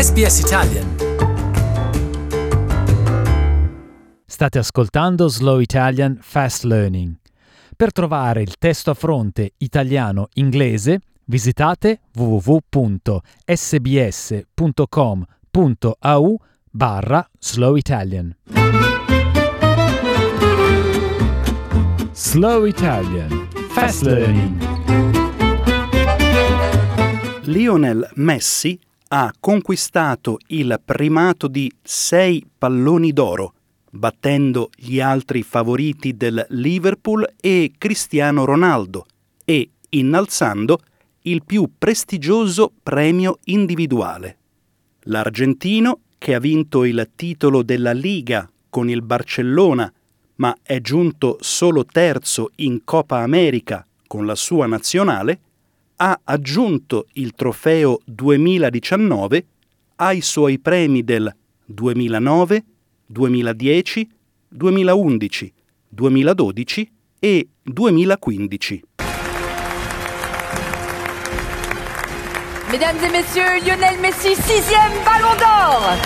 SBS Italian. State ascoltando Slow Italian Fast Learning. Per trovare il testo a fronte italiano-inglese visitate www.sbs.com.au barra Slow Italian. Slow Italian Fast Learning. Lionel Messi ha conquistato il primato di sei palloni d'oro, battendo gli altri favoriti del Liverpool e Cristiano Ronaldo e innalzando il più prestigioso premio individuale. L'argentino, che ha vinto il titolo della Liga con il Barcellona, ma è giunto solo terzo in Coppa America con la sua nazionale, ha aggiunto il trofeo 2019 ai suoi premi del 2009, 2010, 2011, 2012 e 2015. Mesdames et messieurs, Lionel Messi, sixième ballon d'or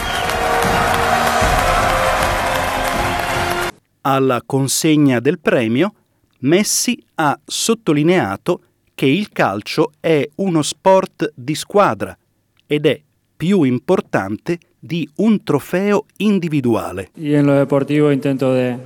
Alla consegna del premio, Messi ha sottolineato che il calcio è uno sport di squadra ed è più importante di un trofeo individuale. Y en lo deportivo intento de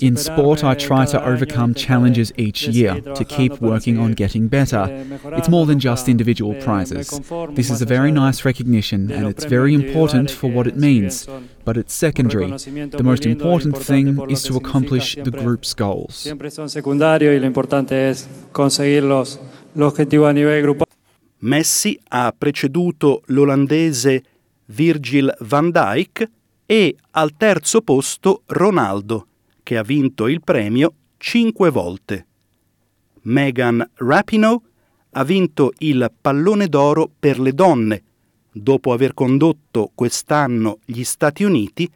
In sport, I try to overcome challenges each year to keep working on getting better. It's more than just individual prizes. This is a very nice recognition and it's very important for what it means, but it's secondary. The most important thing is to accomplish the group's goals. Siempre son secundarios y lo importante es conseguir los, los objetivos a nivel grupal. Messi ha preceduto l'olandese Virgil van Dijk e al terzo posto Ronaldo, che ha vinto il premio cinque volte. Megan Rapinoe ha vinto il pallone d'oro per le donne, dopo aver condotto quest'anno gli Stati Uniti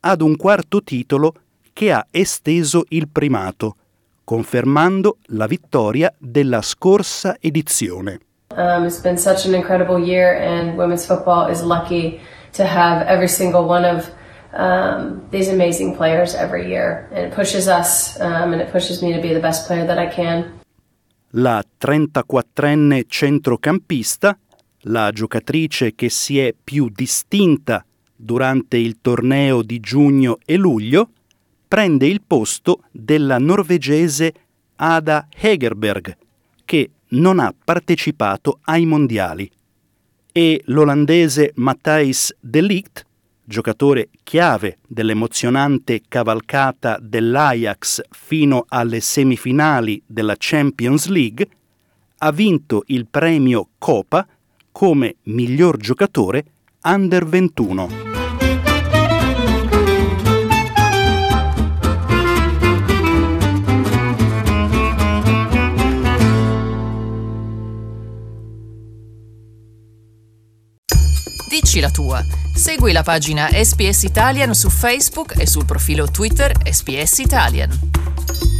ad un quarto titolo che ha esteso il primato, confermando la vittoria della scorsa edizione. Um, it's been such an incredible year, and women's football is lucky to have every single one of um, these amazing players every year. And it pushes us, um, and it pushes me to be the best player that I can. La 34enne centrocampista, la giocatrice che si è più distinta durante il torneo di giugno e luglio, prende il posto della norvegese Ada Hegerberg, che non ha partecipato ai mondiali, e l'olandese Matthijs de Ligt, giocatore chiave dell'emozionante cavalcata dell'Ajax fino alle semifinali della Champions League, ha vinto il premio Copa come miglior giocatore under 21. Dici la tua. Segui la pagina SPS Italian su Facebook e sul profilo Twitter SPS Italian.